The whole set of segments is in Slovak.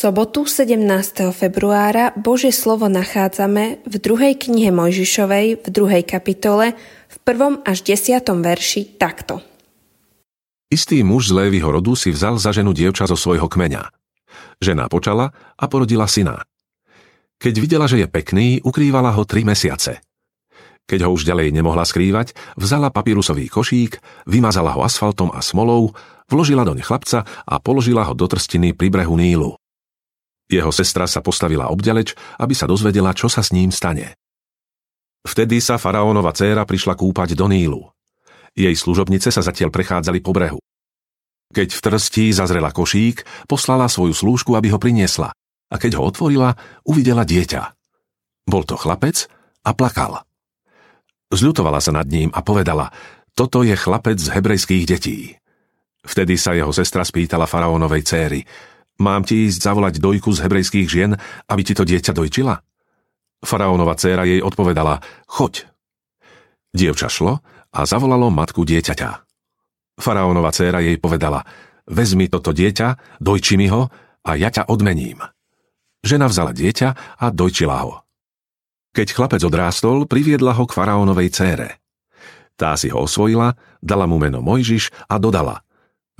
sobotu 17. februára Božie slovo nachádzame v druhej knihe Mojžišovej v druhej kapitole v prvom až desiatom verši takto. Istý muž z Lévyho rodu si vzal za ženu dievča zo svojho kmeňa. Žena počala a porodila syna. Keď videla, že je pekný, ukrývala ho tri mesiace. Keď ho už ďalej nemohla skrývať, vzala papírusový košík, vymazala ho asfaltom a smolou, vložila doň chlapca a položila ho do trstiny pri brehu Nílu. Jeho sestra sa postavila obďaleč, aby sa dozvedela, čo sa s ním stane. Vtedy sa faraónova dcéra prišla kúpať do Nílu. Jej služobnice sa zatiaľ prechádzali po brehu. Keď v trstí zazrela košík, poslala svoju slúžku, aby ho priniesla a keď ho otvorila, uvidela dieťa. Bol to chlapec a plakal. Zľutovala sa nad ním a povedala, toto je chlapec z hebrejských detí. Vtedy sa jeho sestra spýtala faraónovej céry, Mám ti ísť zavolať dojku z hebrejských žien, aby ti to dieťa dojčila? Faraónova dcéra jej odpovedala, choď. Dievča šlo a zavolalo matku dieťaťa. Faraónova dcéra jej povedala, vezmi toto dieťa, dojči mi ho a ja ťa odmením. Žena vzala dieťa a dojčila ho. Keď chlapec odrástol, priviedla ho k faraónovej cére. Tá si ho osvojila, dala mu meno Mojžiš a dodala,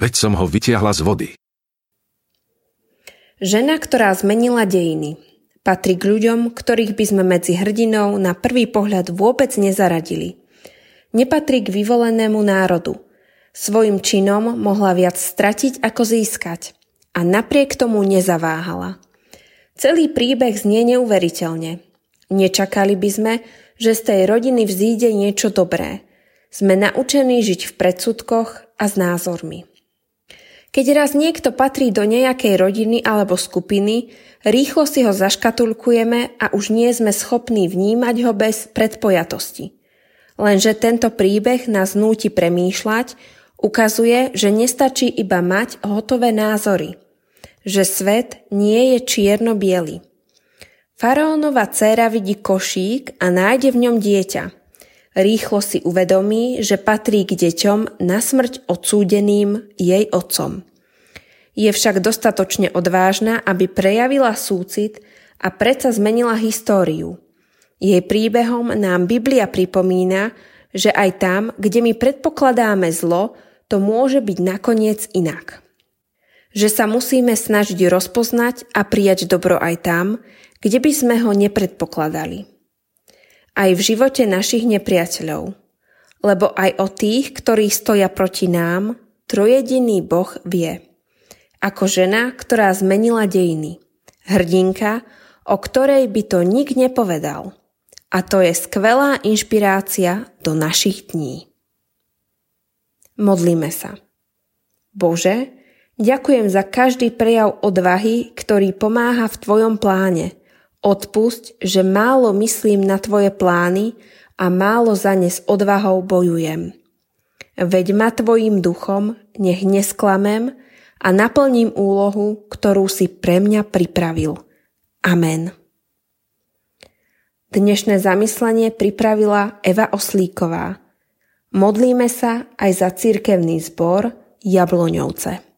veď som ho vytiahla z vody. Žena, ktorá zmenila dejiny. Patrí k ľuďom, ktorých by sme medzi hrdinou na prvý pohľad vôbec nezaradili. Nepatrí k vyvolenému národu. Svojim činom mohla viac stratiť ako získať. A napriek tomu nezaváhala. Celý príbeh znie neuveriteľne. Nečakali by sme, že z tej rodiny vzíde niečo dobré. Sme naučení žiť v predsudkoch a s názormi. Keď raz niekto patrí do nejakej rodiny alebo skupiny, rýchlo si ho zaškatulkujeme a už nie sme schopní vnímať ho bez predpojatosti. Lenže tento príbeh nás núti premýšľať, ukazuje, že nestačí iba mať hotové názory. Že svet nie je čierno-biely. Faraónova dcéra vidí košík a nájde v ňom dieťa – Rýchlo si uvedomí, že patrí k deťom na smrť odsúdeným jej otcom. Je však dostatočne odvážna, aby prejavila súcit a predsa zmenila históriu. Jej príbehom nám Biblia pripomína, že aj tam, kde my predpokladáme zlo, to môže byť nakoniec inak. Že sa musíme snažiť rozpoznať a prijať dobro aj tam, kde by sme ho nepredpokladali aj v živote našich nepriateľov. Lebo aj o tých, ktorí stoja proti nám, trojediný Boh vie. Ako žena, ktorá zmenila dejiny. Hrdinka, o ktorej by to nik nepovedal. A to je skvelá inšpirácia do našich dní. Modlíme sa. Bože, ďakujem za každý prejav odvahy, ktorý pomáha v Tvojom pláne – Odpusť, že málo myslím na tvoje plány a málo za ne s odvahou bojujem. Veď ma tvojim duchom, nech nesklamem a naplním úlohu, ktorú si pre mňa pripravil. Amen. Dnešné zamyslenie pripravila Eva Oslíková. Modlíme sa aj za cirkevný zbor Jabloňovce.